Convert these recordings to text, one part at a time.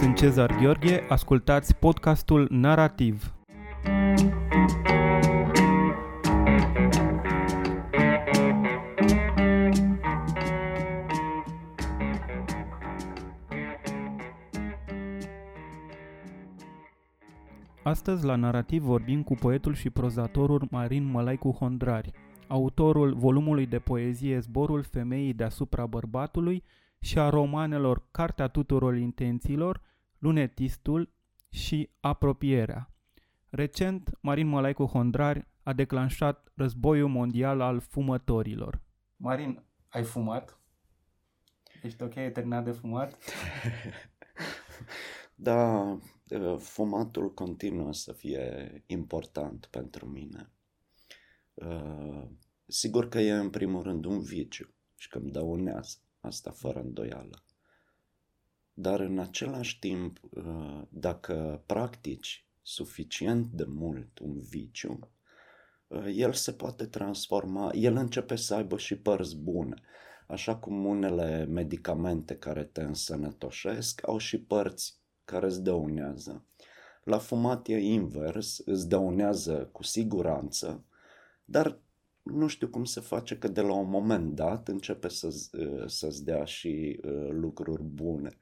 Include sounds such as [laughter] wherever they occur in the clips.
sunt Cezar Gheorghe, ascultați podcastul Narativ. Astăzi la Narativ vorbim cu poetul și prozatorul Marin Mălaicu Hondrari, autorul volumului de poezie Zborul femeii deasupra bărbatului și a romanelor Cartea tuturor intențiilor, Lunetistul și Apropierea. Recent, Marin Mălaicu Hondrari a declanșat războiul mondial al fumătorilor. Marin, ai fumat? Ești ok? Ai terminat de fumat? [laughs] da, ă, fumatul continuă să fie important pentru mine. Ă, sigur că e în primul rând un viciu și că îmi dăunează, asta fără îndoială. Dar în același timp, ă, dacă practici suficient de mult un viciu, el se poate transforma, el începe să aibă și părți bune. Așa cum unele medicamente care te însănătoșesc au și părți care îți dăunează. La fumat e invers, îți dăunează cu siguranță, dar nu știu cum se face că de la un moment dat începe să, să-ți dea și uh, lucruri bune,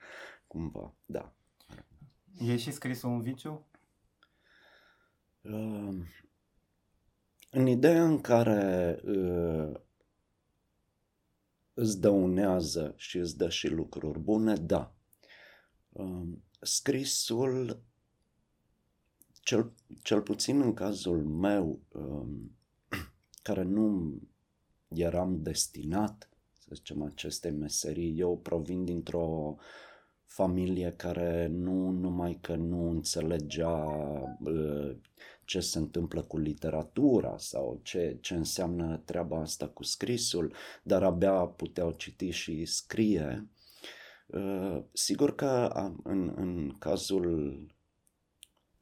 cumva, da. E și scris un viciu? Uh, în ideea în care uh, îți dăunează și îți dă și lucruri bune, da. Uh, scrisul, cel, cel puțin în cazul meu, um, care nu eram destinat, să zicem, aceste meserii, eu provin dintr-o familie care nu numai că nu înțelegea uh, ce se întâmplă cu literatura sau ce, ce înseamnă treaba asta cu scrisul, dar abia puteau citi și scrie. Uh, sigur că în, în cazul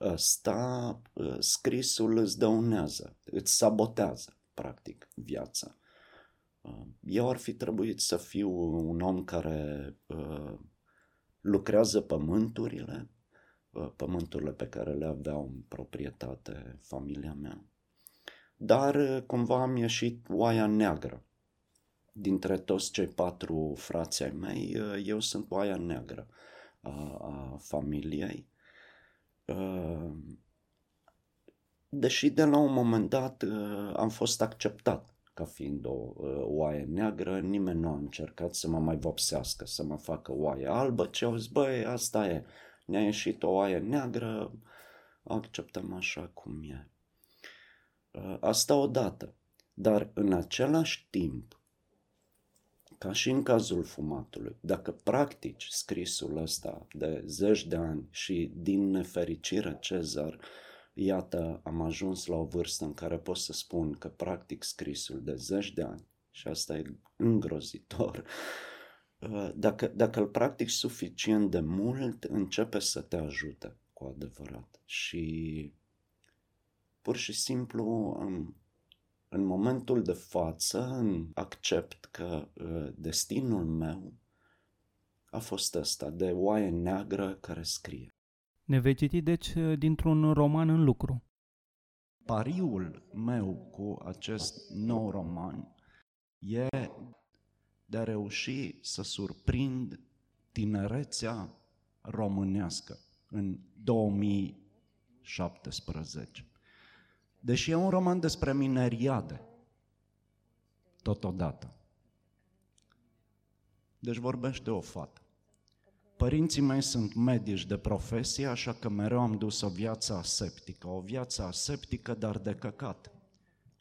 ăsta, uh, scrisul îți dăunează, îți sabotează, practic, viața. Uh, eu ar fi trebuit să fiu un om care lucrează pământurile, pământurile pe care le aveau în proprietate familia mea. Dar cumva am ieșit oaia neagră dintre toți cei patru frații ai mei, uh, eu sunt oaia neagră a, a familiei. Uh, deși de la un moment dat uh, am fost acceptat ca fiind o oaie neagră, nimeni nu a încercat să mă mai vopsească, să mă facă oaie albă, ce au zis, băi, asta e, ne-a ieșit o oaie neagră, acceptăm așa cum e. Asta odată. Dar în același timp, ca și în cazul fumatului, dacă practici scrisul ăsta de zeci de ani și din nefericire Cezar, iată, am ajuns la o vârstă în care pot să spun că practic scrisul de zeci de ani și asta e îngrozitor, uh, [laughs] dacă, dacă îl practici suficient de mult, începe să te ajute cu adevărat. Și pur și simplu în momentul de față accept că uh, destinul meu a fost ăsta, de oaie neagră care scrie. Ne vei citi, deci, dintr-un roman în lucru. Pariul meu cu acest nou roman e de a reuși să surprind tinerețea românească în 2017. Deși e un roman despre mineriade, totodată. Deci vorbește o fată. Părinții mei sunt medici de profesie, așa că mereu am dus o viață aseptică, o viață aseptică, dar de căcat.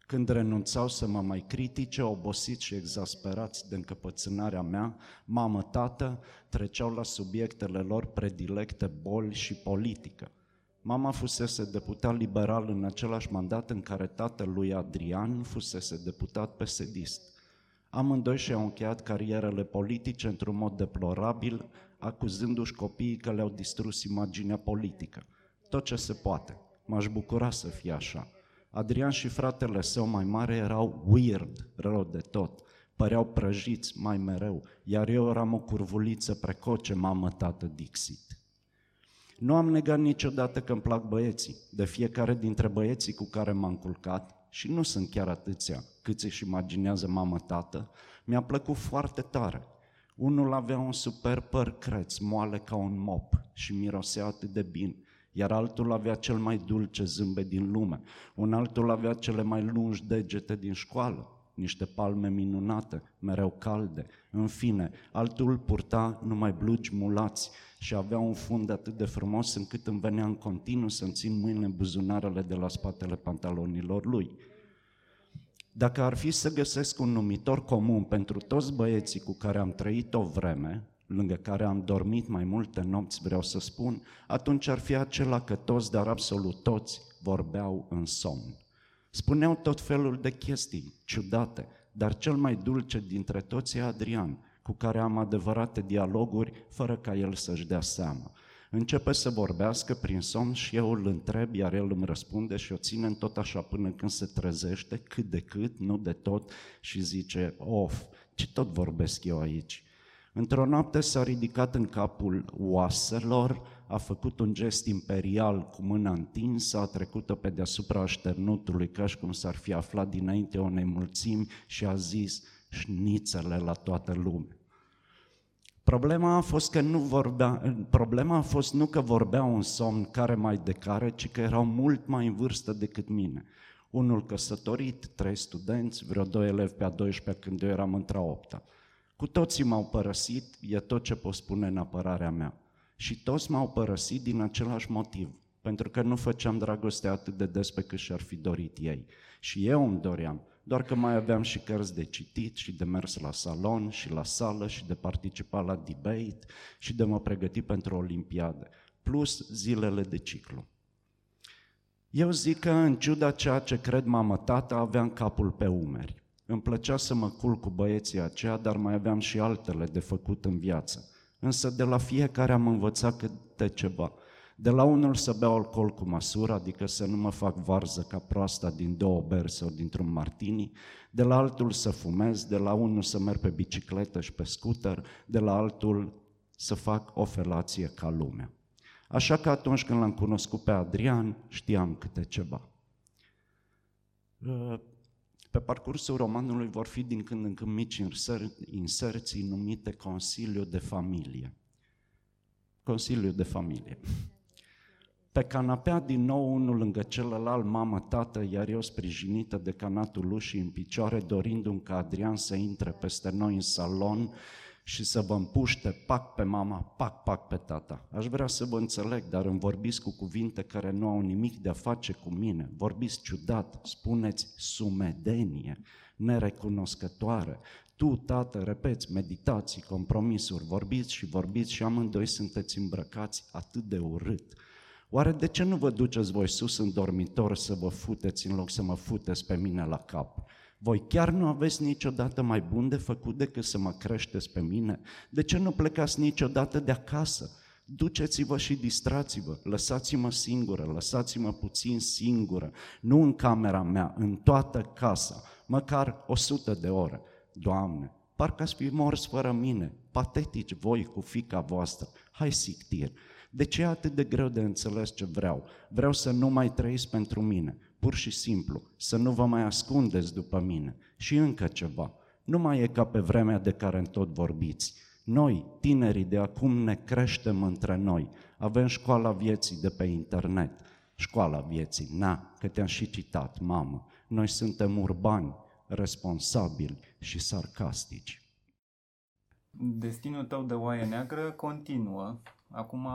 Când renunțau să mă mai critique, obosiți și exasperați de încăpățânarea mea, mamă, tată, treceau la subiectele lor predilecte, boli și politică. Mama fusese deputat liberal în același mandat în care tatăl lui Adrian fusese deputat pesedist. Amândoi și-au încheiat carierele politice într-un mod deplorabil, acuzându-și copiii că le-au distrus imaginea politică. Tot ce se poate. M-aș bucura să fie așa. Adrian și fratele său mai mare erau weird, rău de tot. Păreau prăjiți mai mereu, iar eu eram o curvuliță precoce, mamă, tată, Dixit. Nu am negat niciodată că îmi plac băieții. De fiecare dintre băieții cu care m-am culcat, și nu sunt chiar atâția cât își imaginează mamă-tată, mi-a plăcut foarte tare. Unul avea un super păr creț, moale ca un mop și mirosea atât de bine, iar altul avea cel mai dulce zâmbet din lume. Un altul avea cele mai lungi degete din școală, niște palme minunate, mereu calde. În fine, altul purta numai blugi mulați și avea un fund atât de frumos încât îmi venea în continuu să-mi țin mâinile în buzunarele de la spatele pantalonilor lui. Dacă ar fi să găsesc un numitor comun pentru toți băieții cu care am trăit o vreme, lângă care am dormit mai multe nopți, vreau să spun, atunci ar fi acela că toți, dar absolut toți, vorbeau în somn. Spuneau tot felul de chestii ciudate, dar cel mai dulce dintre toți e Adrian, cu care am adevărate dialoguri fără ca el să-și dea seama. Începe să vorbească prin somn și eu îl întreb, iar el îmi răspunde și o ținem tot așa până când se trezește, cât de cât, nu de tot, și zice, of, ce tot vorbesc eu aici? Într-o noapte s-a ridicat în capul oaselor, a făcut un gest imperial cu mâna întinsă, a trecut-o pe deasupra așternutului, ca și cum s-ar fi aflat dinainte o nemulțimi și a zis șnițele la toată lumea. Problema a fost că nu vorbea, problema a fost nu că vorbeau un somn care mai de care, ci că erau mult mai în vârstă decât mine. Unul căsătorit, trei studenți, vreo doi elevi pe a 12 când eu eram între a opta. Cu toții m-au părăsit, e tot ce pot spune în apărarea mea. Și toți m-au părăsit din același motiv, pentru că nu făceam dragoste atât de des pe cât și-ar fi dorit ei. Și eu îmi doream, doar că mai aveam și cărți de citit și de mers la salon și la sală și de participat la debate și de mă pregăti pentru Olimpiadă, plus zilele de ciclu. Eu zic că în ciuda ceea ce cred mamă tata, aveam capul pe umeri. Îmi plăcea să mă culc cu băieții aceia, dar mai aveam și altele de făcut în viață. Însă de la fiecare am învățat câte ceva. De la unul să beau alcool cu măsură, adică să nu mă fac varză ca proasta din două beri sau dintr-un martini, de la altul să fumez, de la unul să merg pe bicicletă și pe scooter, de la altul să fac o felație ca lumea. Așa că atunci când l-am cunoscut pe Adrian, știam câte ceva. Pe parcursul romanului vor fi din când în când mici inserții numite Consiliu de Familie. Consiliu de Familie. Pe canapea din nou unul lângă celălalt, mamă, tată, iar eu sprijinită de canatul ușii în picioare, dorindu-mi ca Adrian să intre peste noi în salon și să vă împuște pac pe mama, pac, pac pe tata. Aș vrea să vă înțeleg, dar îmi vorbiți cu cuvinte care nu au nimic de a face cu mine. Vorbiți ciudat, spuneți sumedenie, nerecunoscătoare. Tu, tată, repeți meditații, compromisuri, vorbiți și vorbiți și amândoi sunteți îmbrăcați atât de urât. Oare de ce nu vă duceți voi sus în dormitor să vă futeți în loc să mă futeți pe mine la cap? Voi chiar nu aveți niciodată mai bun de făcut decât să mă creșteți pe mine? De ce nu plecați niciodată de acasă? Duceți-vă și distrați-vă, lăsați-mă singură, lăsați-mă puțin singură, nu în camera mea, în toată casa, măcar o sută de ore. Doamne, parcă ați fi mors fără mine, patetici voi cu fica voastră, hai sictir. De ce e atât de greu de înțeles ce vreau? Vreau să nu mai trăiți pentru mine, pur și simplu, să nu vă mai ascundeți după mine. Și încă ceva, nu mai e ca pe vremea de care tot vorbiți. Noi, tinerii de acum, ne creștem între noi. Avem școala vieții de pe internet. Școala vieții, na, că te-am și citat, mamă. Noi suntem urbani, responsabili și sarcastici. Destinul tău de oaie neagră continuă. Acum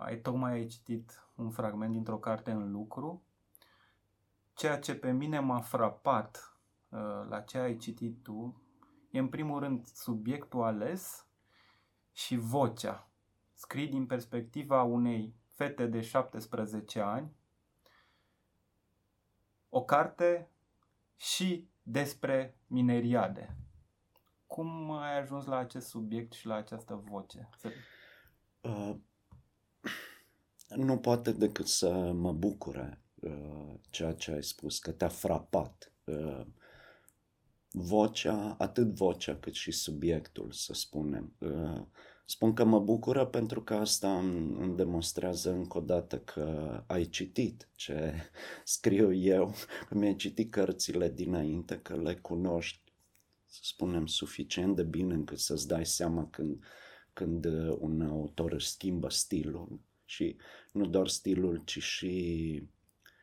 ai tocmai ai citit un fragment dintr-o carte în lucru ceea ce pe mine m-a frapat uh, la ce ai citit tu e în primul rând subiectul ales și vocea. Scrii din perspectiva unei fete de 17 ani o carte și despre mineriade. Cum ai ajuns la acest subiect și la această voce? Uh, nu poate decât să mă bucure Uh, ceea ce ai spus, că te-a frapat. Uh, vocea, atât vocea cât și subiectul, să spunem. Uh, Spun că mă bucură pentru că asta îmi, îmi demonstrează încă o dată că ai citit ce [laughs] scriu eu, că mi-ai citit cărțile dinainte, că le cunoști, să spunem, suficient de bine încât să-ți dai seama când, când un autor își schimbă stilul și nu doar stilul, ci și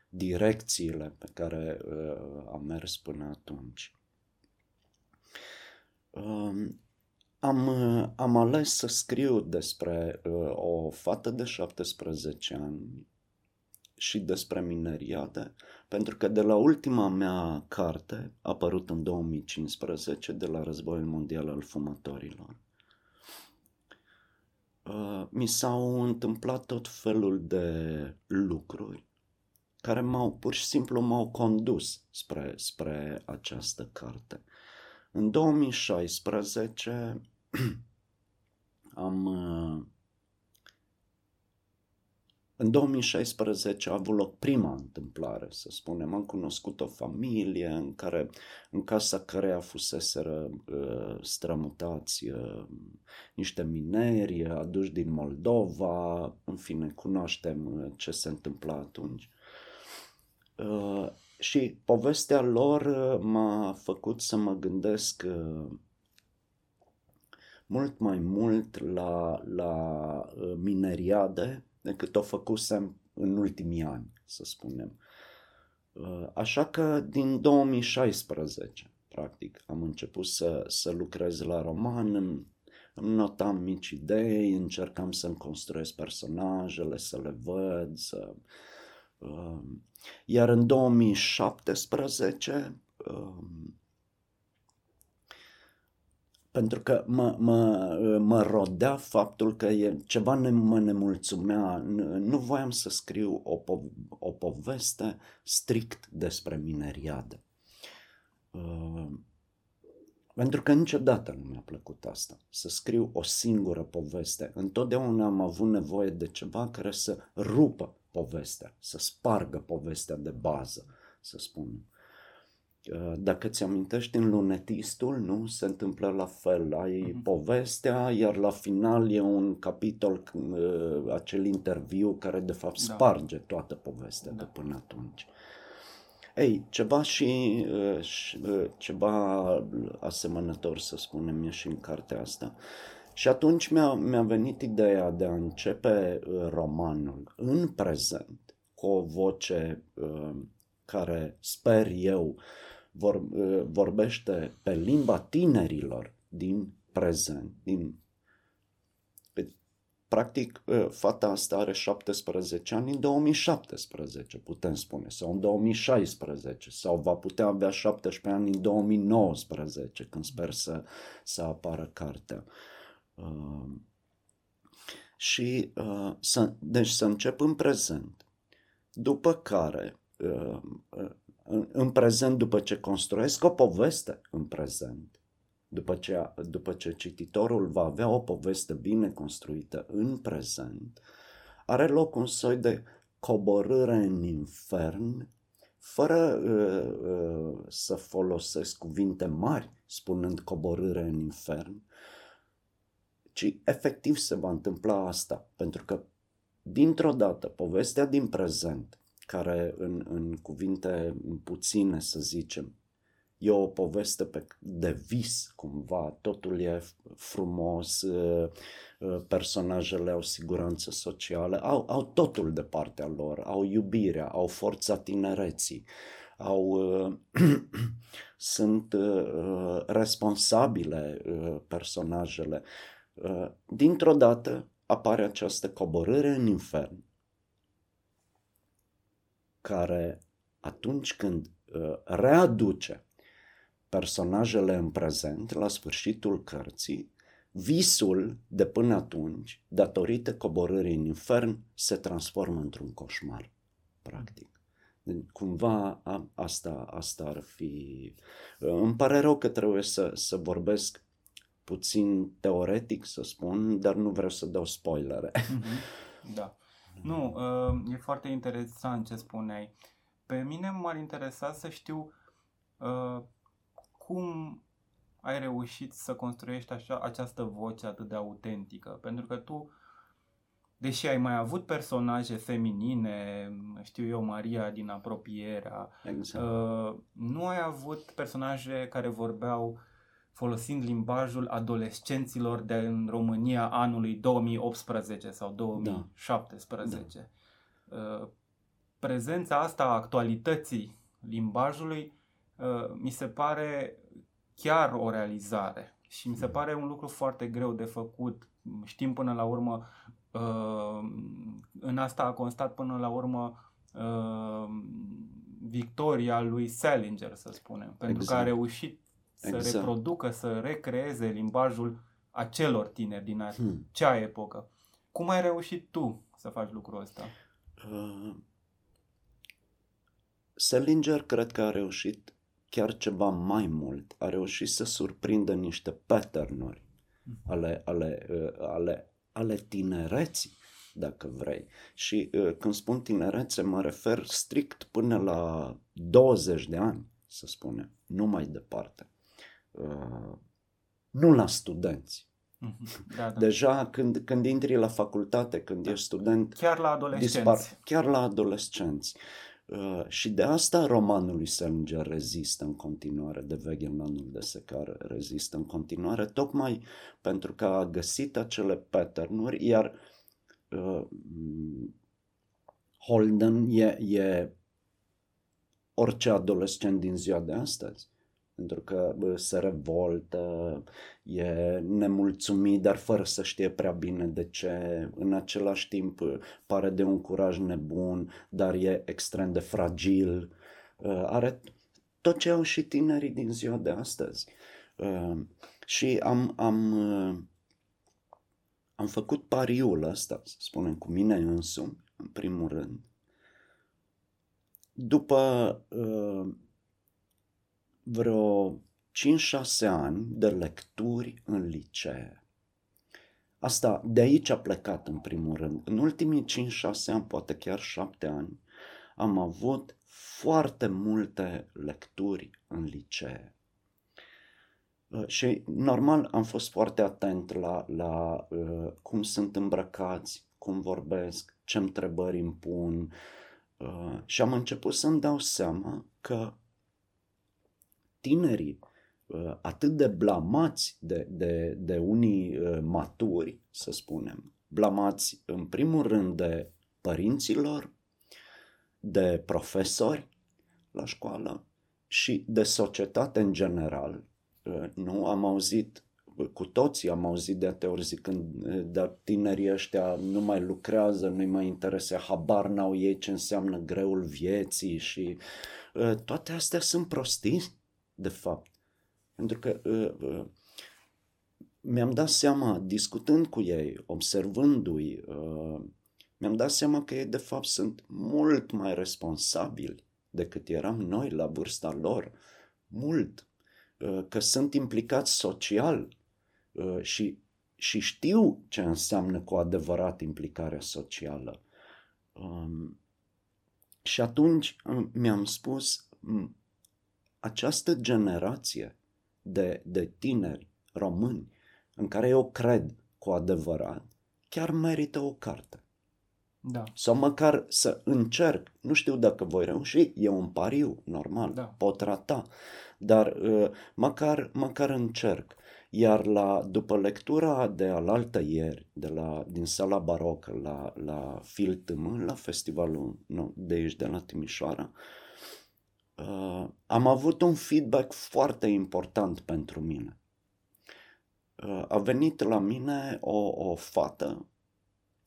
direcțiile pe care uh, am mers până atunci. Uh, am, uh, am ales să scriu despre uh, o fată de 17 ani și despre mineriade, pentru că de la ultima mea carte, apărut în 2015 de la Războiul Mondial al Fumătorilor, uh, mi s-au întâmplat tot felul de lucruri care m-au pur și simplu m-au condus spre, spre această carte. În 2016 am uh, în 2016 a avut loc prima întâmplare, să spunem. Am cunoscut o familie în care, în casa căreia fuseseră uh, strămutați uh, niște mineri aduși din Moldova. În fine, cunoaștem uh, ce se întâmpla atunci. Uh, și povestea lor uh, m-a făcut să mă gândesc uh, mult mai mult la, la mineriade decât o făcusem în ultimii ani, să spunem. Așa că din 2016, practic, am început să, să lucrez la roman, îmi, îmi notam mici idei, încercam să-mi construiesc personajele, să le văd, să... Iar în 2017 pentru că mă, mă, mă rodea faptul că e, ceva ne, mă nemulțumea. Nu voiam să scriu o, po- o poveste strict despre mineriade. Uh, pentru că niciodată nu mi-a plăcut asta, să scriu o singură poveste. Întotdeauna am avut nevoie de ceva care să rupă povestea, să spargă povestea de bază, să spunem. Uh, dacă ți amintești în lunetistul, nu? Se întâmplă la fel. Ai uh-huh. povestea, iar la final e un capitol, uh, acel interviu care de fapt da. sparge toată povestea da. de până atunci. Ei, ceva și, uh, ceva asemănător, să spunem, e și în cartea asta. Și atunci mi-a, mi-a venit ideea de a începe romanul în prezent, cu o voce uh, care sper eu uh, vor, vorbește pe limba tinerilor din prezent, din Practic, fata asta are 17 ani în 2017, putem spune, sau în 2016, sau va putea avea 17 ani în 2019, când sper să, să apară cartea. Uh, și uh, să, deci să încep în prezent, după care uh, în prezent după ce construiesc o poveste în prezent, după ce, după ce cititorul va avea o poveste bine construită în prezent, are loc un soi de coborâre în infern, fără uh, uh, să folosesc cuvinte mari spunând coborâre în infern, ci efectiv se va întâmpla asta, pentru că dintr-o dată povestea din prezent care în, în cuvinte puține, să zicem, e o poveste pe, de vis, cumva, totul e frumos, ă, ă, personajele au siguranță socială, au, au totul de partea lor, au iubirea, au forța tinereții, au, ă, [clears throat] sunt responsabile personajele. Dintr-o dată apare această coborâre în infern care atunci când uh, readuce personajele în prezent, la sfârșitul cărții, visul de până atunci, datorită coborârii în infern, se transformă într-un coșmar, practic. Cumva a, asta, asta ar fi... Uh, îmi pare rău că trebuie să, să vorbesc puțin teoretic, să spun, dar nu vreau să dau spoilere. Mm-hmm. [laughs] Da. Nu, uh, e foarte interesant ce spuneai. Pe mine m-ar interesa să știu uh, cum ai reușit să construiești așa această voce atât de autentică? Pentru că tu, deși ai mai avut personaje feminine, știu eu, Maria din apropierea, Exact. uh, nu ai avut personaje care vorbeau folosind limbajul adolescenților de în România anului 2018 sau 2017. Da. Uh, prezența asta a actualității limbajului uh, mi se pare chiar o realizare și mi se pare un lucru foarte greu de făcut. Știm până la urmă, uh, în asta a constat până la urmă victoria lui Salinger, să spunem, pentru exact. că a reușit să exact. reproducă, să recreeze limbajul acelor tineri din acea hmm. epocă. Cum ai reușit tu să faci lucrul ăsta? Uh, Salinger cred că a reușit chiar ceva mai mult. A reușit să surprindă niște patternuri hmm. ale, ale, uh, ale, ale tinereții, dacă vrei. Și uh, când spun tinerețe, mă refer strict până la 20 de ani, să spunem, nu mai departe. Uh, nu la studenți. Mhm. Da, da. Deja când, când intri la facultate, când da. ești student, chiar la adolescenți. Dispar, chiar la adolescenți. Uh, și de asta romanul lui Salinger rezistă în continuare, de Wegenlandul de Secar rezistă în continuare, tocmai pentru că a găsit acele patternuri, iar uh, Holden e, e orice adolescent din ziua de astăzi pentru că se revoltă, e nemulțumit, dar fără să știe prea bine de ce. În același timp pare de un curaj nebun, dar e extrem de fragil. Uh, are tot ce au și tinerii din ziua de astăzi. Uh, și am, am, uh, am făcut pariul ăsta, să spunem, cu mine însumi, în primul rând. După uh, vreo 5-6 ani de lecturi în licee. Asta de aici a plecat în primul rând. În ultimii 5-6 ani, poate chiar 7 ani, am avut foarte multe lecturi în licee. Uh, și normal am fost foarte atent la, la uh, cum sunt îmbrăcați, cum vorbesc, ce întrebări îmi pun uh, și am început să-mi dau seama că tinerii uh, atât de blamați de, de, de unii uh, maturi, să spunem, blamați în primul rând de părinților, de profesori la școală și de societate în general. Uh, nu am auzit cu toții am auzit de atâtea ori zicând dar tinerii ăștia nu mai lucrează, nu-i mai interese, habar n-au ei ce înseamnă greul vieții și uh, toate astea sunt prostii de fapt. Pentru că uh, uh, mi-am dat seama, discutând cu ei, observându-i, uh, mi-am dat seama că ei de fapt sunt mult mai responsabili decât eram noi la vârsta lor. Mult. Uh, că sunt implicați social uh, și, și știu ce înseamnă cu adevărat implicarea socială. Um, și atunci mi-am spus, această generație de, de tineri români în care eu cred cu adevărat, chiar merită o carte. Da. Sau măcar să încerc. Nu știu dacă voi reuși, e un pariu, normal, da. pot rata, dar uh, măcar, măcar încerc. Iar la, după lectura de alaltă ieri, de la, din sala barocă la, la Filtm, la festivalul nu, de aici, de la Timișoara, uh, uh, am avut un feedback foarte important pentru mine. Uh, a venit la mine o, o fată,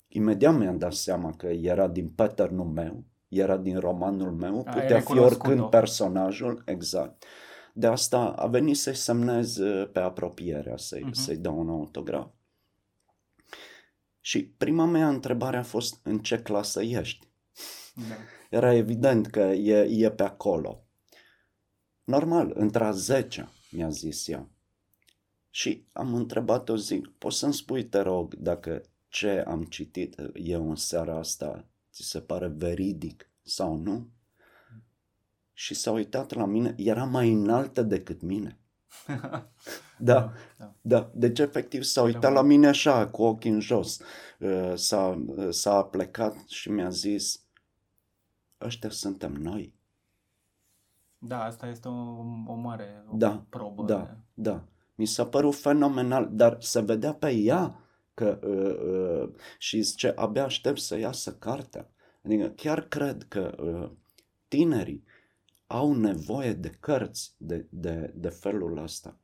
imediat mi-am dat seama că era din patternul meu, era din romanul meu, putea fi oricând personajul, exact. De asta a venit să-i semnez uh, pe apropierea, să-i, uh-huh. să-i dau un autograf. Și prima mea întrebare a fost în ce clasă ești? Da. Era evident că e, e pe acolo. Normal, între a zecea, mi-a zis ea. Și am întrebat-o, zic, poți să-mi spui, te rog, dacă ce am citit eu în seara asta ți se pare veridic sau nu? Și s-a uitat la mine, era mai înaltă decât mine. [laughs] da, da, da. Deci efectiv s-a uitat la mine așa, cu ochii în jos. Uh, s-a, uh, s-a plecat și mi-a zis, ăștia suntem noi. Da, asta este o, o mare o da, probă. Da, da. Mi s-a părut fenomenal, dar se vedea pe ea că uh, uh, și zice, abia aștept să iasă cartea. Adică chiar cred că uh, tinerii au nevoie de cărți de, de, de felul ăsta.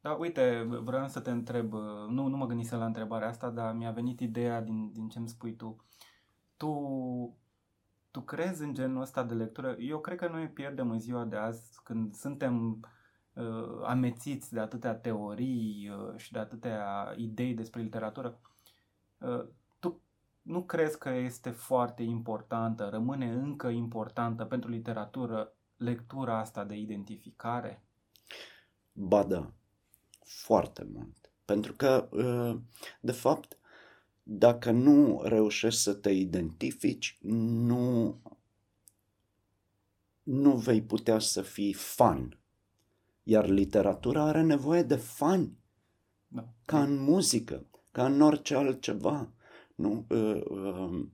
Da, uite, vreau să te întreb, nu, nu mă gândisem la întrebarea asta, dar mi-a venit ideea din, din ce îmi spui tu. Tu tu crezi în genul ăsta de lectură? Eu cred că noi pierdem în ziua de azi când suntem uh, amețiți de atâtea teorii uh, și de atâtea idei despre literatură. Uh, tu nu crezi că este foarte importantă, rămâne încă importantă pentru literatură lectura asta de identificare? Ba da, foarte mult. Pentru că, uh, de fapt, dacă nu reușești să te identifici, nu, nu vei putea să fii fan. Iar literatura are nevoie de fani, da. ca în muzică, ca în orice altceva. Nu? Uh, uh,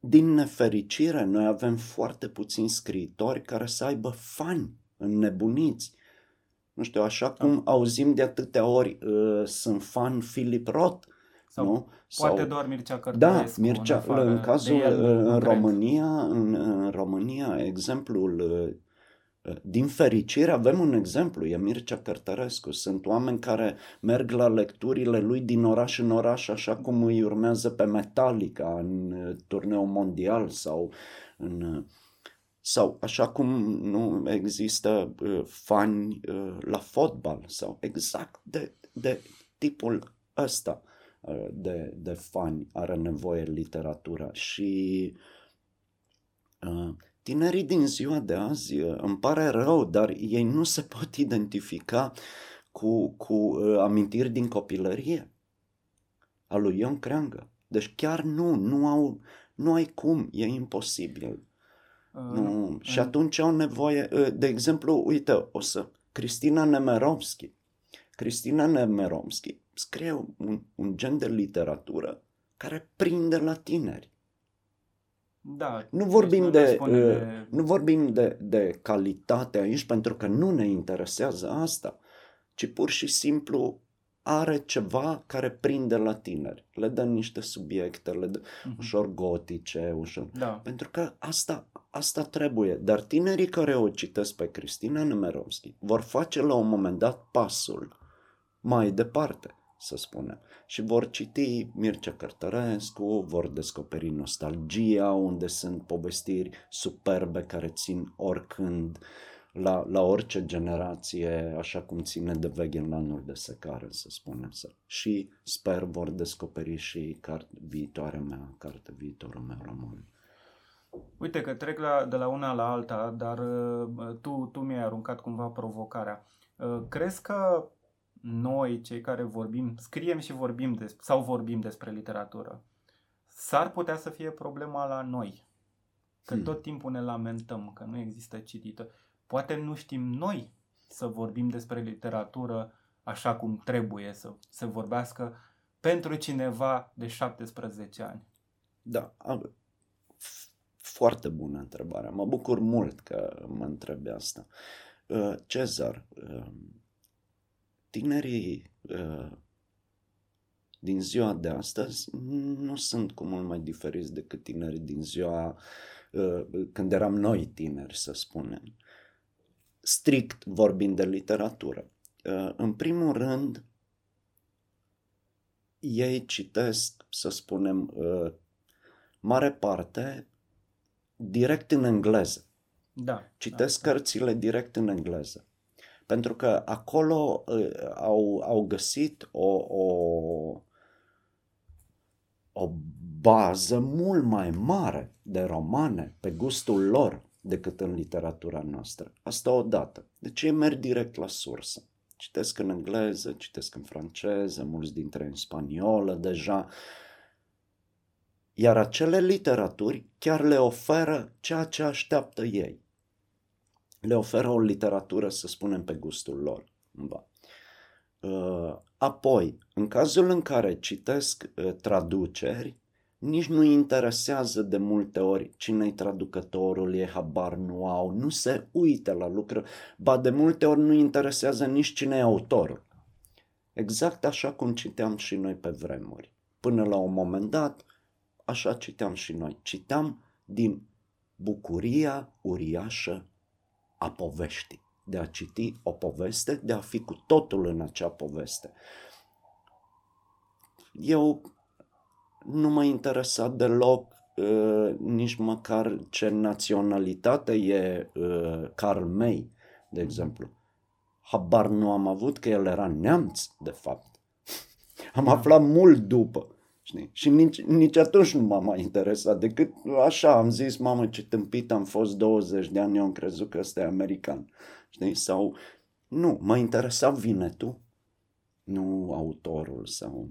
din nefericire, noi avem foarte puțini scriitori care să aibă fani înnebuniți nu știu, așa cum da. auzim de atâtea ori, uh, sunt fan Philip Roth, sau nu? poate Sau, doar Mircea Cărtărescu. Da, Mircea, în, în cazul el, în România, în, în România, exemplul uh, din fericire avem un exemplu, e Mircea Cărtărescu. Sunt oameni care merg la lecturile lui din oraș în oraș, așa cum îi urmează pe Metallica în uh, turneul mondial sau în uh, sau așa cum nu există uh, fani uh, la fotbal sau exact de, de tipul ăsta uh, de, de fani are nevoie literatura și uh, tinerii din ziua de azi uh, îmi pare rău, dar ei nu se pot identifica cu, cu uh, amintiri din copilărie a lui Ion Creangă. Deci chiar nu, nu au, nu ai cum, e imposibil. Nu. Uh, și atunci au nevoie, uh, de exemplu, uite, o să, Cristina Nemerovski. Cristina Nemerovski scrie un, un gen de literatură care prinde la tineri. Da, nu vorbim, deci de, de... Uh, nu vorbim de, de calitate aici pentru că nu ne interesează asta, ci pur și simplu are ceva care prinde la tineri. Le dă niște subiecte, le dă uh-huh. ușor gotice, ușor... Da. Pentru că asta, asta trebuie. Dar tinerii care o citesc pe Cristina Nemerovski vor face la un moment dat pasul mai departe, să spunem. Și vor citi Mircea Cărtărescu, vor descoperi nostalgia, unde sunt povestiri superbe care țin oricând uh, la, la orice generație, așa cum ține de veche în anul de secare, să spunem. Să. Și sper vor descoperi și carte viitoarea mea, carte viitorul meu român. Uite că trec la, de la una la alta, dar uh, tu, tu mi-ai aruncat cumva provocarea. Uh, crezi că noi, cei care vorbim, scriem și vorbim des, sau vorbim despre literatură, s-ar putea să fie problema la noi? Că hmm. tot timpul ne lamentăm că nu există citită. Poate nu știm noi să vorbim despre literatură așa cum trebuie să se vorbească pentru cineva de 17 ani. Da, foarte bună întrebare. Mă bucur mult că mă întrebi asta. Uh, Cezar, uh, tinerii uh, din ziua de astăzi nu sunt cu mult mai diferiți decât tinerii din ziua când eram noi tineri, să spunem strict vorbind de literatură. Uh, în primul rând, ei citesc, să spunem, uh, mare parte direct în engleză. Da. Citesc da, cărțile direct în engleză. Pentru că acolo uh, au, au găsit o, o, o bază mult mai mare de romane pe gustul lor decât în literatura noastră. Asta odată. Deci ei merg direct la sursă. Citesc în engleză, citesc în franceză, mulți dintre în spaniolă deja. Iar acele literaturi chiar le oferă ceea ce așteaptă ei. le oferă o literatură, să spunem, pe gustul lor. Ba. Uh, apoi, în cazul în care citesc uh, traduceri, nici nu interesează de multe ori cine-i traducătorul, e habar nu au, nu se uită la lucruri, ba de multe ori nu interesează nici cine e autorul. Exact așa cum citeam și noi pe vremuri. Până la un moment dat, așa citeam și noi. Citeam din bucuria uriașă a poveștii, de a citi o poveste, de a fi cu totul în acea poveste. Eu nu mă interesa deloc uh, nici măcar ce naționalitate e uh, Carl May, de exemplu. Habar nu am avut că el era neamț, de fapt. [laughs] Am aflat mult după. Știi? Și nici, nici atunci nu m-a mai interesat, decât așa am zis, mamă ce tâmpit am fost 20 de ani, eu am crezut că ăsta e american. Știi? Sau, nu, mă interesa vinetul, nu autorul sau...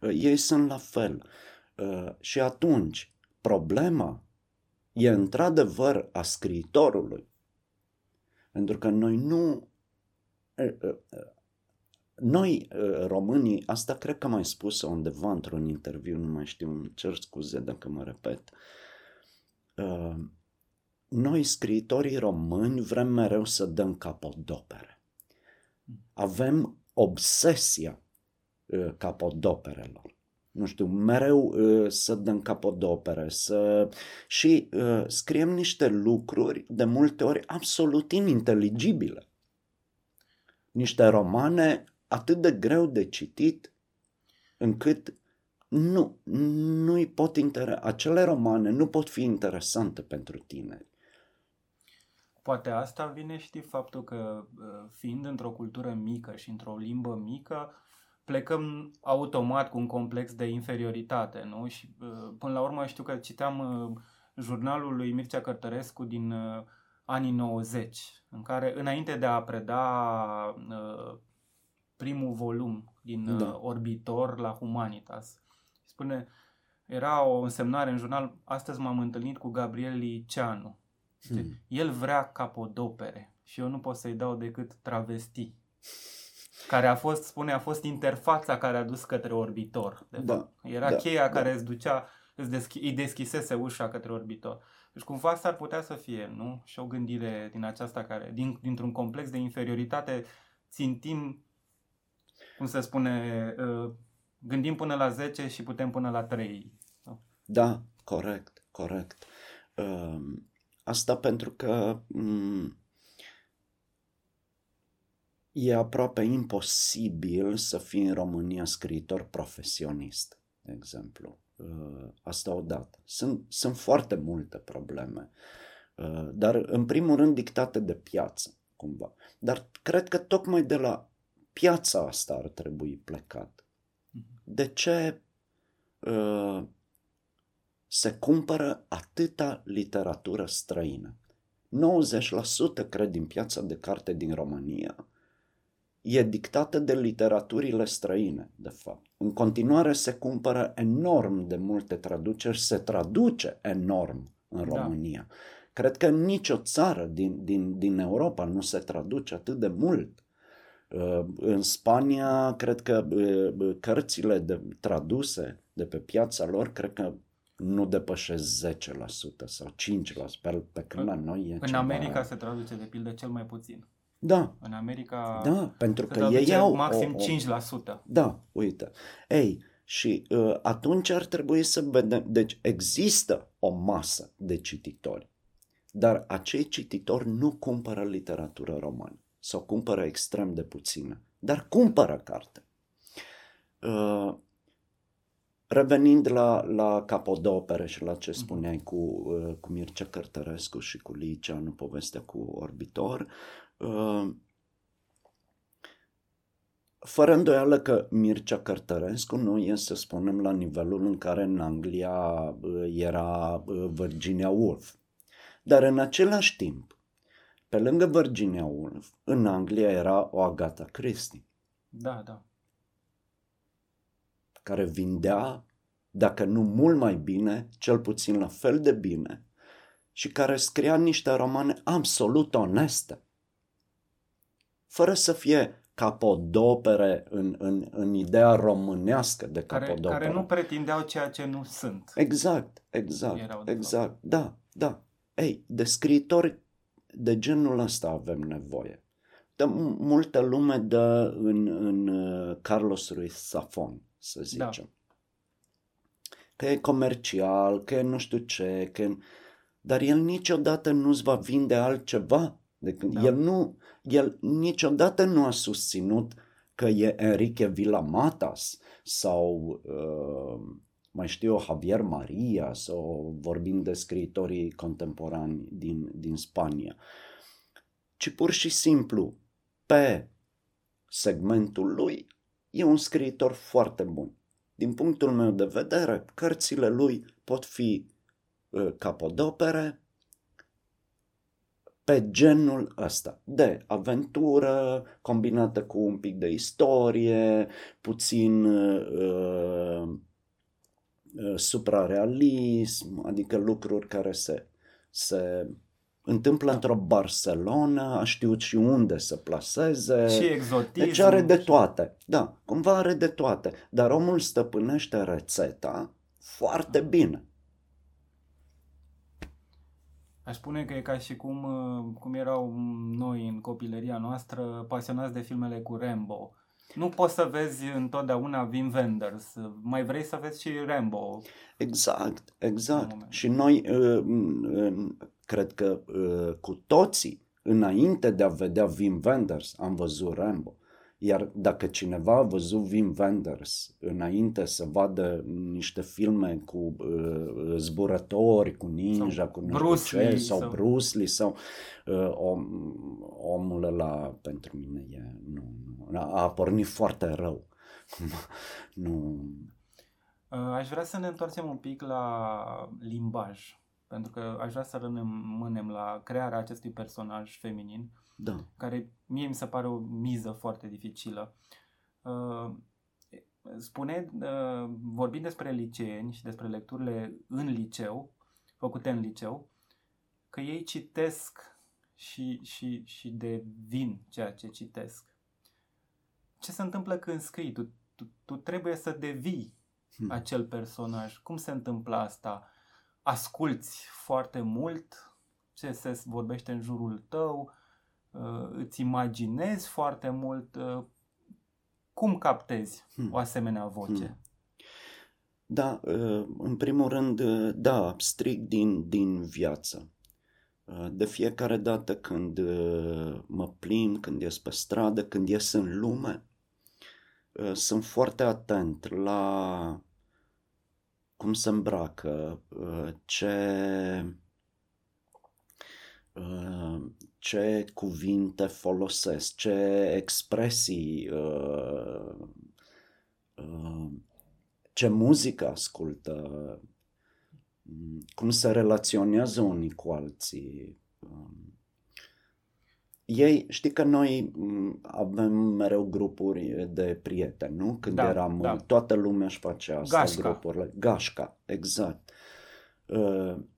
Ei sunt la fel. Și atunci, problema e într-adevăr a scriitorului. Pentru că noi nu noi, uh, românii, asta cred că am mai spus undeva într-un interviu, nu mai știu, îmi cer scuze dacă mă repet. Uh, noi, scriitorii români, vrem mereu să dăm capodopere. Avem obsesia uh, capodoperelor. Nu știu, mereu să dăm capodopere, să... și uh, scriem niște lucruri, de multe ori, absolut ininteligibile. Niște romane atât de greu de citit încât nu, nu-i pot inter... acele romane nu pot fi interesante pentru tineri. Poate asta vine, știi, faptul că uh, fiind într-o cultură mică și într-o limbă mică, plecăm automat cu un complex de inferioritate, nu? Și uh, până la urmă știu că citeam uh, jurnalul lui Mircea Cărtărescu din anii 90, în care înainte de a preda primul volum din da. Uh, Orbitor la Humanitas. Spune, era o însemnare în jurnal, astăzi m-am întâlnit cu Gabriel Liceanu. Hmm. El vrea capodopere și eu nu pot să-i dau decât travesti. Care a fost, spune, a fost interfața care a dus către orbitor. De da, Era da, cheia da. care îți ducea, îți deschi, îi deschisese ușa către orbitor. Deci cumva asta ar putea să fie, nu? Și o gândire din aceasta care, din, dintr-un complex de inferioritate, țintim cum se spune, uh, gândim până la 10 și putem până la 3. Da, corect, corect. Um, asta pentru că mm, e aproape imposibil să fii în România scriitor profesionist, de exemplu. Uh, asta odată. Sunt, sunt foarte multe probleme, uh, dar în primul rând dictate de piață, cumva. Dar cred că tocmai de la piața asta ar trebui plecat. Mhm. De ce uh, se cumpără atâta literatură străină? 90% cred din piața de carte din România e dictată de literaturile străine, de fapt. În continuare se cumpără enorm de multe traduceri, se traduce enorm în da. România. Da. Cred că nicio țară din, din, din Europa nu se traduce atât de mult Uh, în Spania, cred că uh, cărțile de, traduse de pe piața lor, cred că nu depășesc 10% sau 5%, pe, pe când la noi e În ceva... America se traduce de pildă cel mai puțin. Da. În America da, pentru că ei au maxim o, o... 5%. Da, uite. Ei, și uh, atunci ar trebui să vedem, deci există o masă de cititori, dar acei cititori nu cumpără literatură română sau cumpără extrem de puțină, dar cumpără carte. Uh, revenind la, la capodopere și la ce mhm. spuneai cu, uh, cu Mircea Cărtărescu și cu Liceanu, povestea cu Orbitor, uh, fără îndoială că Mircea Cărtărescu nu e, să spunem, la nivelul în care în Anglia uh, era uh, Virginia Woolf. Dar în același timp, pe lângă Virginia Woolf, în Anglia era o Agatha Christie. Da, da. Care vindea, dacă nu mult mai bine, cel puțin la fel de bine, și care scria niște romane absolut oneste, fără să fie capodopere în, în, în ideea românească de care, capodopere. care nu pretindeau ceea ce nu sunt. Exact, exact, Erau, de exact, da, da. Ei, de scriitori de genul ăsta avem nevoie. De multă lume dă în, în uh, Carlos Ruiz Safon, să Da. zicem. Că e comercial, că e nu știu ce, că e... dar el niciodată nu-ți va vinde altceva. Decât, Da. el, nu, el niciodată nu a susținut că e Enrique Villamatas sau uh, mai știu eu, Javier Maria sau vorbim de scriitorii contemporani din, din Spania, ci pur și simplu pe segmentul lui e un scriitor foarte bun. Din punctul meu de vedere, cărțile lui pot fi uh, capodopere pe genul ăsta de aventură combinată cu un pic de istorie, puțin uh, uh, suprarealism, adică lucruri care se, se întâmplă într-o Barcelona, a știut și unde să placeze. Și exotism. Deci are de toate. Da, cumva are de toate. Dar omul stăpânește rețeta foarte bine. Aș spune că e ca și cum, uh, cum erau noi în copilăria noastră pasionați de filmele cu Rambo. Nu poți să vezi întotdeauna Wim Wenders, mai vrei să vezi și Rambo. Exact, Un exact. moment. Și noi, uh, uh, cred că uh, cu toții, înainte de a vedea Wim Wenders, am văzut Rambo. Iar dacă cineva a văzut Wim Wenders înainte să vadă niște filme cu uh, zburători, cu ninja, Sau cu nu Bruce știu ce, Lee sau sau- Bruce Lee, sau uh, om, omul ăla pentru mine e, nu, nu, a pornit foarte rău. [laughs] nu, Uh, Aș vrea să ne întoarcem un pic la limbaj, pentru că aș vrea să rămânem la crearea acestui personaj feminin, da. care mie mi se pare o miză foarte dificilă. Uh, Spune, uh, vorbind despre liceeni și despre lecturile în liceu, făcute în liceu, că ei citesc și, și, și devin ceea ce citesc. Ce se întâmplă când scrii? Tu, tu, tu trebuie să devii Hmm. acel personaj. Cum se întâmplă asta? Asculți foarte mult ce se vorbește în jurul tău, uh, îți imaginezi foarte mult. uh, Cum captezi Hmm. o asemenea voce? Hmm. Da, uh, în primul rând, uh, da, strict din, din viață. Uh, De fiecare dată când uh, mă plimb, când ies pe stradă, când ies în lume, uh, sunt foarte atent la cum se îmbracă, uh, ce, uh, ce cuvinte folosesc, ce expresii, uh, uh, ce muzică ascultă, mm, cum se relaționează unii cu alții. Um, Ei, știi că noi mm, avem mereu grupuri de prieteni, nu? Când Da, eram, da. toată lumea își face asta, Gașca. grupurile. Gașca, exact. Uh, gaș-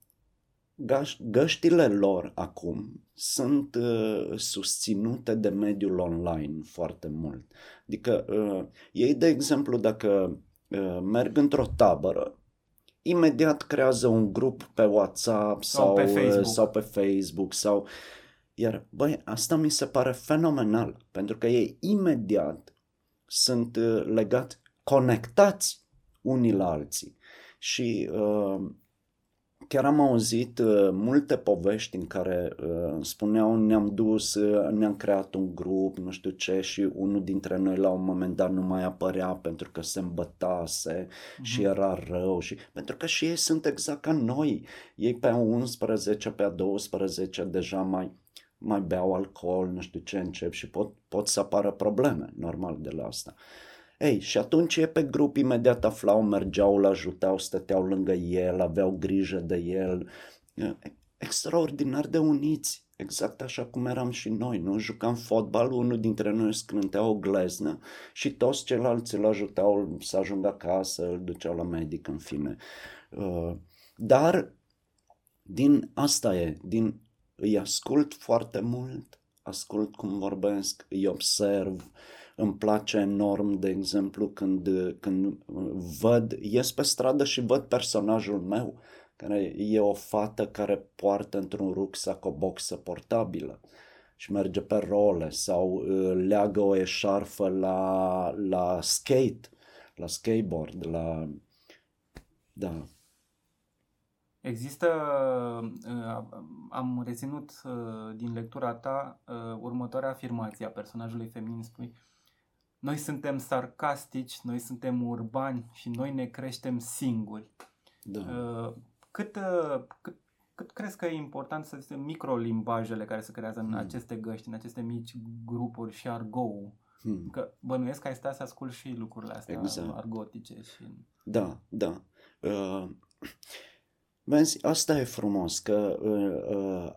găștile lor acum sunt uh, susținute de mediul online foarte mult. Adică uh, ei, de exemplu, dacă uh, merg într-o tabără, imediat creează un grup pe WhatsApp sau, Sau pe uh, Facebook. sau pe Facebook sau iar, băi, asta mi se pare fenomenal, pentru că ei imediat sunt uh, legați, conectați unii la alții. Și uh, chiar am auzit uh, multe povești în care uh, spuneau ne-am dus, uh, ne-am creat un grup, nu știu ce, și unul dintre noi la un moment dat nu mai apărea pentru că se îmbătase și Mhm. era rău. Și, pentru că și ei sunt exact ca noi. Ei pe a 11, pe a 12 deja mai mai beau alcool, nu știu ce, încep și pot, pot să apară probleme, normal, de la asta. Ei, și atunci e pe grup, imediat aflau, mergeau, îl ajutau, stăteau lângă el, aveau grijă de el. E, Extraordinar de uniți, exact așa cum eram și noi, nu? Jucam fotbal, unul dintre noi scrântea o gleznă și toți ceilalți îl ajutau să ajungă acasă, îl duceau la medic, în fine. Uh, Dar din asta e, din îi ascult foarte mult, ascult cum vorbesc, îi observ, îmi place enorm, de exemplu, când, când văd, ies pe stradă și văd personajul meu, care e o fată care poartă într-un rucsac o boxă portabilă și merge pe role sau uh, leagă o eșarfă la, la skate, la skateboard, la... Da. Există, uh, am reținut uh, din lectura ta următoarea afirmație a personajului feminin, spui noi suntem sarcastici, noi suntem urbani și noi ne creștem singuri. Da. Cât, cât cât crezi că e important să fie microlimbajele care se creează în hmm. aceste găști, în aceste mici grupuri și argou? Hmm. Că bănuiesc că ai stat să ascult și lucrurile astea exact. argotice. Și... Da, da. Uh, [clears throat] vezi, asta e frumos, că uh, uh,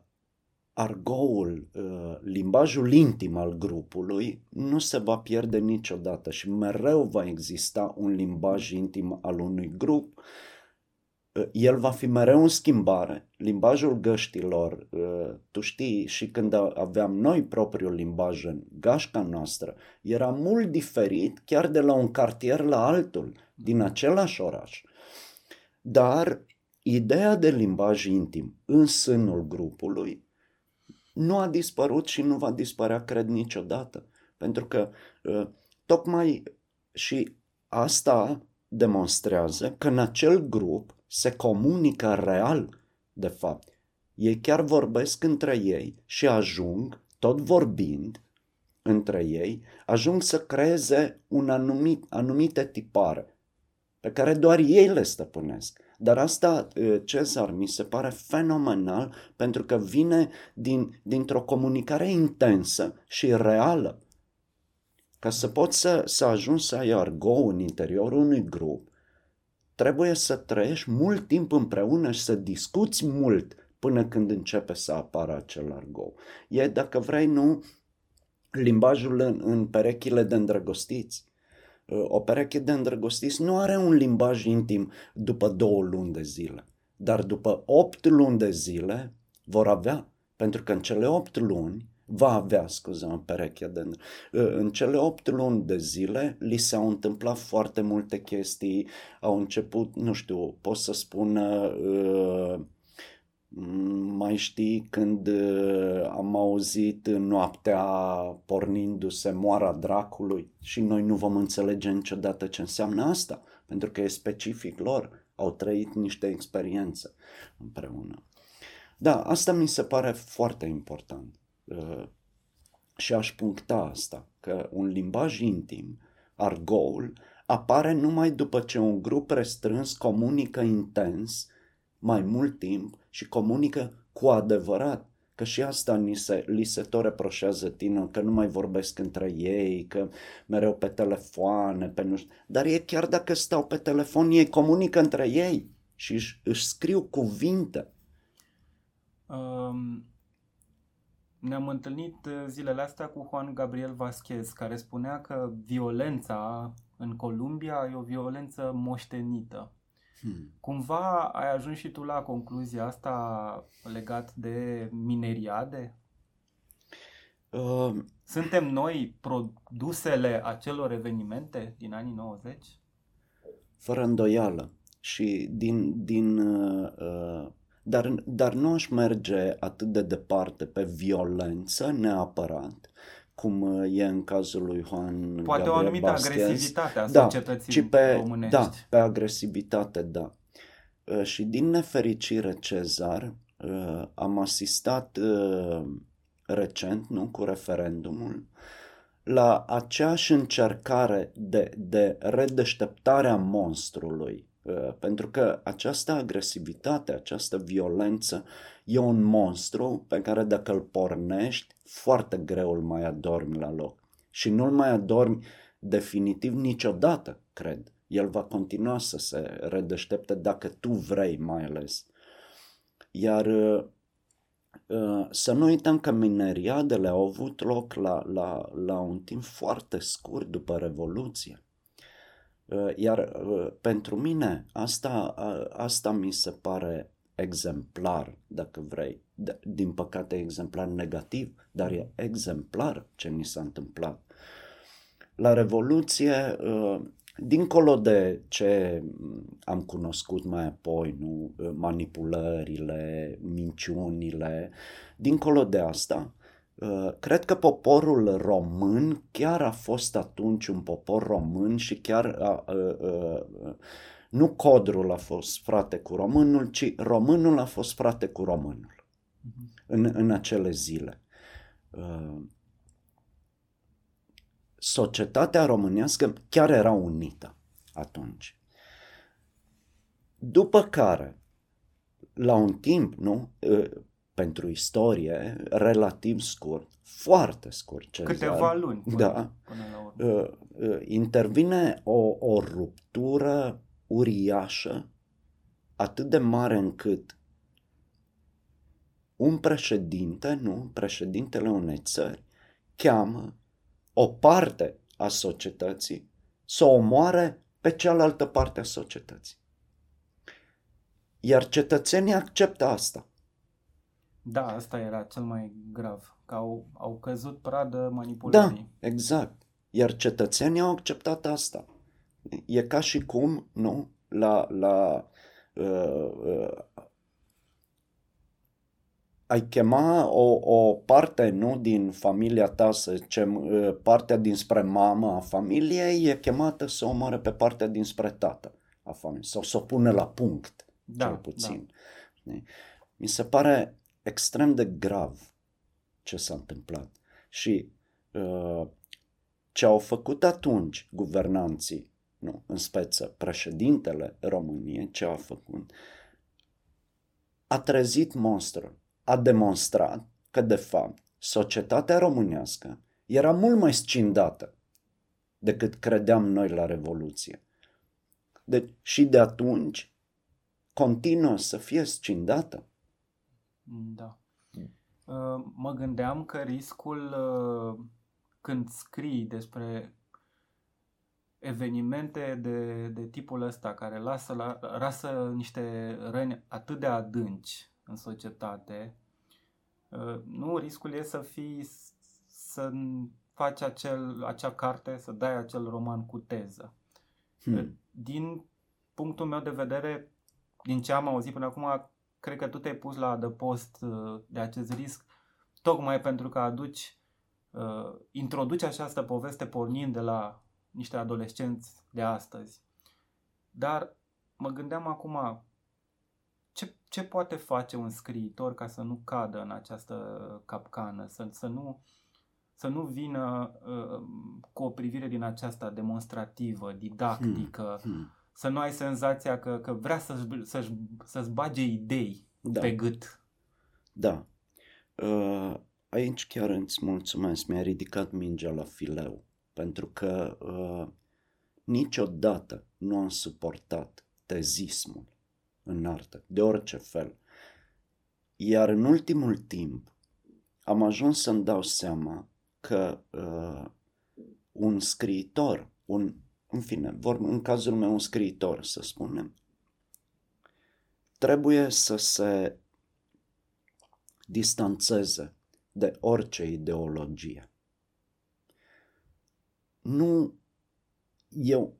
argoul, uh, limbajul intim al grupului nu se va pierde niciodată și mereu va exista un limbaj intim al unui grup el va fi mereu în schimbare. Limbajul găștilor, uh, tu știi, și când aveam noi propriul limbaj în gașca noastră, era mult diferit chiar de la un cartier la altul, din același oraș. Dar ideea de limbaj intim în sânul grupului nu a dispărut și nu va dispărea, cred, niciodată. Pentru că uh, tocmai și asta demonstrează că în acel grup se comunică real, de fapt. Ei chiar vorbesc între ei și ajung, tot vorbind între ei, ajung să creeze un anumit, anumite tipare pe care doar ei le stăpânesc. Dar asta, Cezar, mi se pare fenomenal pentru că vine din, dintr-o comunicare intensă și reală. Ca să poți să, să ajungi să ai argo în interiorul unui grup, trebuie să trăiești mult timp împreună și să discuți mult până când începe să apară acel argou. E, dacă vrei, nu, limbajul în, în perechile de îndrăgostiți. O pereche de îndrăgostiți nu are un limbaj intim după două luni de zile, dar după opt luni de zile vor avea, pentru că în cele opt luni va avea, scuze perechea de... În cele opt luni de zile li s-au întâmplat foarte multe chestii, au început, nu știu, pot să spun, uh, mai știi când uh, am auzit noaptea pornindu-se moara dracului și noi nu vom înțelege niciodată ce înseamnă asta, pentru că e specific lor, au trăit niște experiențe împreună. Da, asta mi se pare foarte important. Uh, și aș puncta asta, că un limbaj intim, argoul, apare numai după ce un grup restrâns comunică intens mai mult timp și comunică cu adevărat. Că și asta ni se, li se tot reproșează tine, că nu mai vorbesc între ei, că mereu pe telefoane, pe nu știu. Dar ei chiar dacă stau pe telefon, ei comunică între ei și își, își scriu cuvinte. Um, ne-am întâlnit uh, zilele astea cu Juan Gabriel Vasquez, care spunea că violența în Columbia e o violență moștenită. Hmm. Cumva ai ajuns și tu la concluzia asta legat de mineriade? Uh, Suntem noi produsele acelor evenimente din anii 90? Fără îndoială. Și din, din uh, uh dar, dar nu aș merge atât de departe pe violență neapărat, cum uh, e în cazul lui Juan Poate Gabriel o anumită Vasquez. agresivitate a da, societății ci pe, românești. Da, pe agresivitate, da. Uh, și din nefericire, Cezar, uh, am asistat recent, nu, cu referendumul, la aceeași încercare de, de redeșteptare a monstrului Uh, pentru că această agresivitate, această violență e un monstru pe care dacă îl pornești, foarte greu îl mai adormi la loc. Și nu îl mai adormi definitiv niciodată, cred. El va continua să se redeștepte dacă tu vrei mai ales. Iar uh, uh, să nu uităm că mineriadele au avut loc la, la, la un timp foarte scurt după Revoluție. Uh, iar uh, pentru mine asta, asta mi se pare exemplar, dacă vrei. Din păcate exemplar negativ, dar e exemplar ce ni s-a întâmplat. La Revoluție, uh, dincolo de ce am cunoscut mai apoi, nu, manipulările, minciunile, dincolo de asta, uh, cred că poporul român chiar a fost atunci un popor român și chiar a, a, a, nu codrul a fost frate cu românul, ci românul a fost frate cu românul uh-huh. în, în acele zile. Uh, societatea românească chiar era unită atunci. După care, la un timp, nu, pentru istorie, relativ scurt, foarte scurt, Cezar, câteva luni până, da, până la urmă. intervine o, o ruptură uriașă, atât de mare încât un președinte, nu, președintele unei țări, cheamă o parte a societății să omoare pe cealaltă parte a societății. Iar cetățenii acceptă asta. Da, asta era cel mai grav, că au, au căzut pradă manipulării. Da, exact. Iar cetățenii au acceptat asta. E ca și cum, nu, la, la uh, uh, ai chema o, o parte nu din familia ta, să zicem, uh, partea dinspre mamă a familiei, e chemată să o omoare pe partea dinspre tată a familiei sau să o pune la punct, da, cel puțin. Da. Mi se pare extrem de grav ce s-a întâmplat și uh, ce au făcut atunci guvernanții, nu, în speță președintele României, ce a făcut, a trezit monstrul a demonstrat că, de fapt, societatea românească era mult mai scindată decât credeam noi la Revoluție. Deci, și de atunci continuă să fie scindată. Da. Uh, mă gândeam că riscul uh, când scrii despre evenimente de, de tipul ăsta care lasă, la, lasă niște răni atât de adânci în societate, uh, nu, riscul e să fii, să faci acel, acea carte, să dai acel roman cu teză. Hmm. Uh, din punctul meu de vedere, din ce am auzit până acum, cred că tu te-ai pus la adăpost uh, de acest risc, tocmai pentru că aduci, introduci această poveste pornind de la niște adolescenți de astăzi. Dar mă gândeam acum, ce, ce poate face un scriitor ca să nu cadă în această capcană, să, să, nu, să nu vină uh, cu o privire din aceasta demonstrativă, didactică, hmm. Hmm. Să nu ai senzația că, că vrea să-și, să-și, să-și bage idei da. pe gât. Da. Uh, aici chiar îți mulțumesc, mi-a ridicat mingea la fileu, pentru că uh, niciodată nu am suportat tezismul în artă, de orice fel. Iar în ultimul timp am ajuns să-mi dau seama că uh, un scriitor, un, în fine, vorb, în cazul meu un scriitor, să spunem, trebuie să se distanțeze de orice ideologie. Nu, eu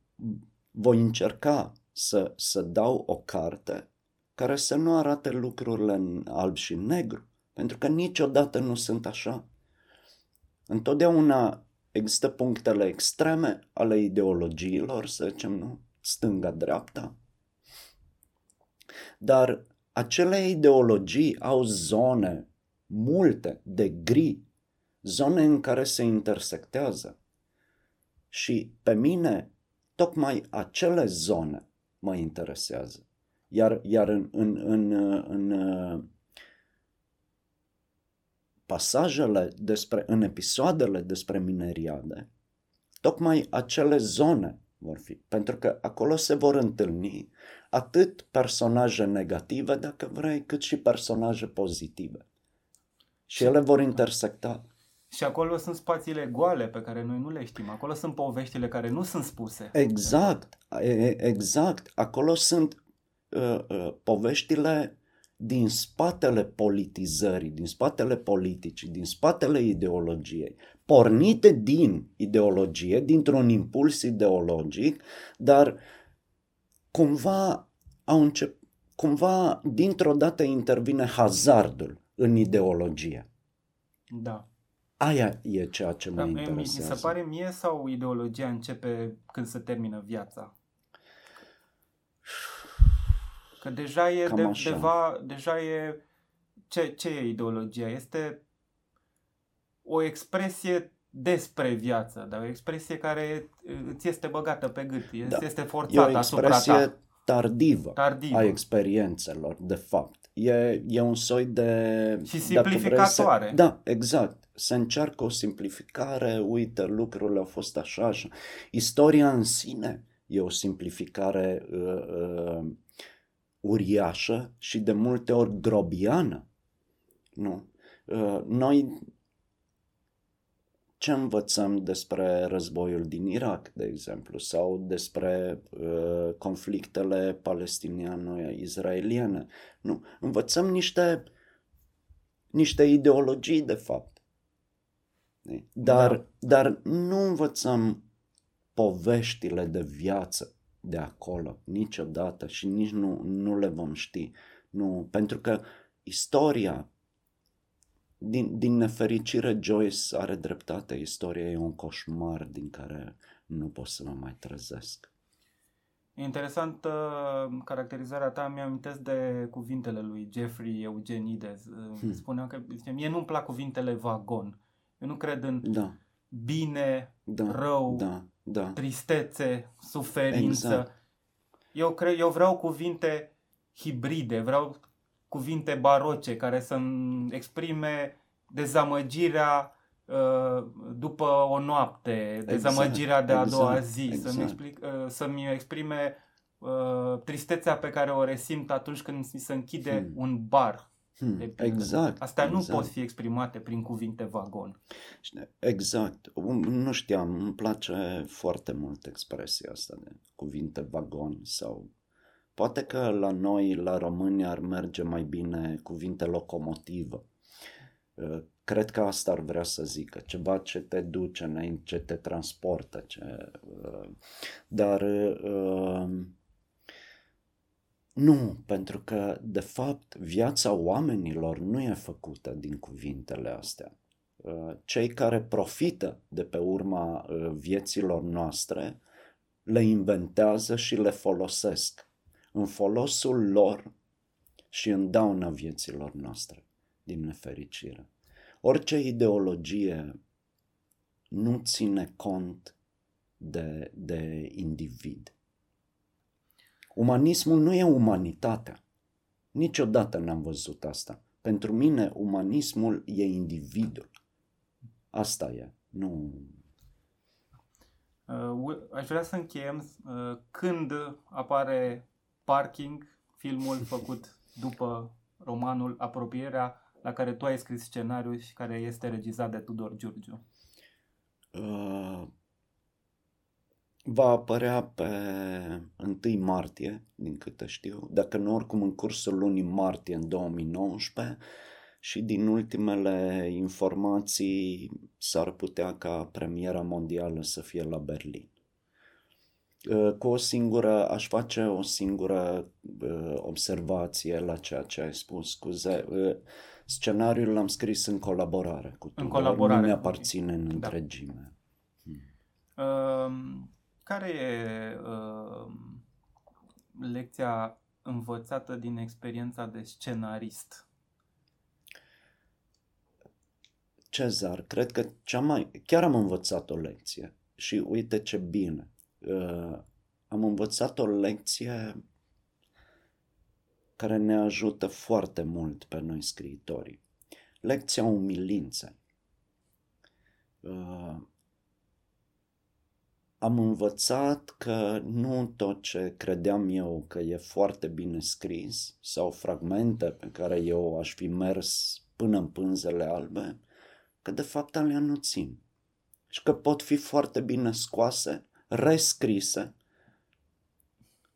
voi încerca să, să dau o carte care să nu arate lucrurile în alb și negru, pentru că niciodată nu sunt așa. Întotdeauna există punctele extreme ale ideologiilor, să zicem, nu? Stânga-dreapta. Dar acele ideologii au zone multe de gri, zone în care se intersectează. Și pe mine, tocmai acele zone mă interesează. Iar, iar în, în, în, în pasajele despre, în episoadele despre mineriade, tocmai acele zone vor fi, pentru că acolo se vor întâlni atât personaje negative, dacă vrei, cât și personaje pozitive. Și ele vor intersecta. Și acolo sunt spațiile goale pe care noi nu le știm. Acolo sunt poveștile care nu sunt spuse. Exact, exact. Acolo sunt uh, uh, poveștile din spatele politizării, din spatele politicii, din spatele ideologiei, pornite din ideologie, dintr-un impuls ideologic, dar cumva au încep, cumva dintr-o dată intervine hazardul în ideologie. Da. Aia e ceea ce da, mă mi- interesează. Mi se pare mie sau ideologia începe când se termină viața? Că deja e Cam de, așa. deva, deja e ce, ce e ideologia? Este o expresie despre viață, dar o expresie care îți este băgată pe gât, este, Da. este E o forțată asupra expresie ta. tardivă Tardivă. a experiențelor, de fapt. E, e un soi de... Și dacă vrei simplificatoare. Să, da, exact. Se încearcă o simplificare, uite, lucrurile au fost așa, așa. Istoria în sine e o simplificare uh, uh, uriașă și de multe ori grobiană. Nu? Uh, noi ce învățăm despre războiul din Irak, de exemplu, sau despre uh, conflictele palestiniano-izraeliene? Nu, învățăm niște, niște ideologii, de fapt. Dar, da. dar nu învățăm poveștile de viață de acolo, niciodată și nici nu, nu le vom ști. Nu, pentru că istoria din, din nefericire, Joyce are dreptate. Istoria e un coșmar din care nu pot să mă mai trezesc. E interesant uh, caracterizarea ta, mi-amintesc de cuvintele lui Jeffrey Eugenides. Uh, Hmm. Spunea că, zice, mie nu-mi plac cuvintele vagon. Eu nu cred în Da, bine, da, rău, da, da. tristețe, suferință. Exact. Eu, cred, eu vreau cuvinte hibride, vreau cuvinte baroce care să-mi exprime dezamăgirea uh, după o noapte, dezamăgirea de a doua exact, zi, exact. să-mi, explic, uh, să-mi exprime uh, tristețea pe care o resimt atunci când mi se închide Hmm. un bar. Hmm, de pildă. exact. Astea nu exact. pot fi exprimate prin cuvinte vagon. Exact. Um, Nu știam, îmi place foarte mult expresia asta de cuvinte vagon sau poate că la noi, la români, ar merge mai bine cuvinte locomotivă. Uh, Cred că asta ar vrea să zică, ceva ce te duce înainte, ce te transportă, ce... uh, dar uh, nu, pentru că, de fapt, viața oamenilor nu e făcută din cuvintele astea. Uh, Cei care profită de pe urma uh, vieților noastre le inventează și le folosesc în folosul lor și în dauna vieților noastre, din nefericire. Orice ideologie nu ține cont de, de individ. Umanismul nu e umanitatea. Niciodată n-am văzut asta. Pentru mine, umanismul e individul. Asta e. Nu. Uh, aș vrea să încheiem uh, când apare Parking, filmul făcut după romanul Apropierea, la care tu ai scris scenariul și care este regizat de Tudor Giurgiu. Uh, va apărea pe 1 martie, din câte știu, dacă nu oricum în cursul lunii martie în 2019 și din ultimele informații s-ar putea ca premiera mondială să fie la Berlin. Uh, Cu o singură, aș face o singură uh, observație la ceea ce ai spus, scuze. Uh, Scenariul l-am scris în colaborare cu Tudor, colaborare nu cu- mi-aparține în Da. întregime. Uh, care e uh, lecția învățată din experiența de scenarist? Cezar, cred că cea mai... Chiar am învățat o lecție și uite ce bine. Uh, am învățat o lecție care ne ajută foarte mult pe noi scriitorii. Lecția umilinței. Uh, am învățat că nu tot ce credeam eu că e foarte bine scris sau fragmente pe care eu aș fi mers până în pânzele albe, că de fapt alea nu țin și că pot fi foarte bine scoase, rescrise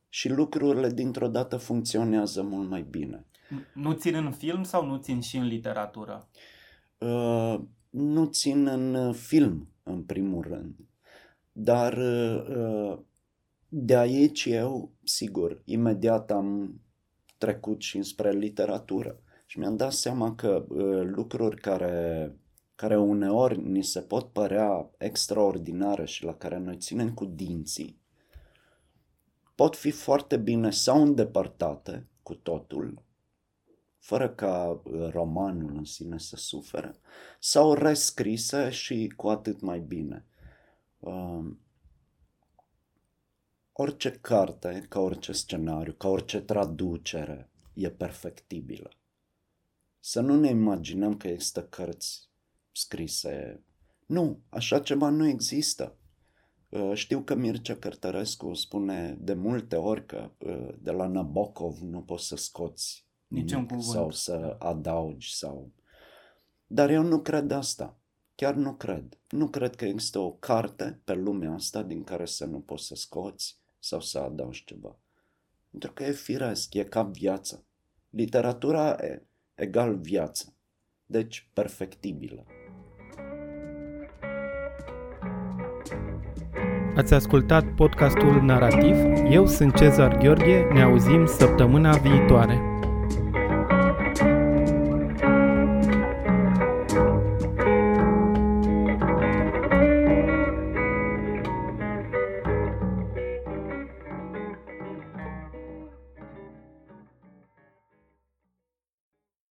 și lucrurile dintr-o dată funcționează mult mai bine. Nu țin în film sau nu țin și în literatură? Uh, nu țin în film, în primul rând. Dar uh, de aici eu, sigur, imediat am trecut și spre literatură. Și mi-am dat seama că uh, lucruri care, care uneori ni se pot părea extraordinare și la care noi ținem cu dinții, pot fi foarte bine sau îndepărtate cu totul, fără ca uh, romanul în sine să sufere, sau rescrise și cu atât mai bine. Uh, orice carte, ca orice scenariu, ca orice traducere, e perfectibilă. Să nu ne imaginăm că există cărți scrise. Nu, așa ceva nu există. Uh, știu că Mircea Cărtărescu spune de multe ori că uh, de la Nabokov nu poți să scoți nimic sau să adaugi sau... Dar eu nu cred asta. Chiar nu cred. Nu cred că există o carte pe lumea asta din care să nu poți să scoți sau să adaugi ceva. Pentru că e firesc, e ca viața. Literatura e egal viață. Deci perfectibilă. Ați ascultat podcastul Narativ? Eu sunt Cezar Gheorghe, ne auzim săptămâna viitoare.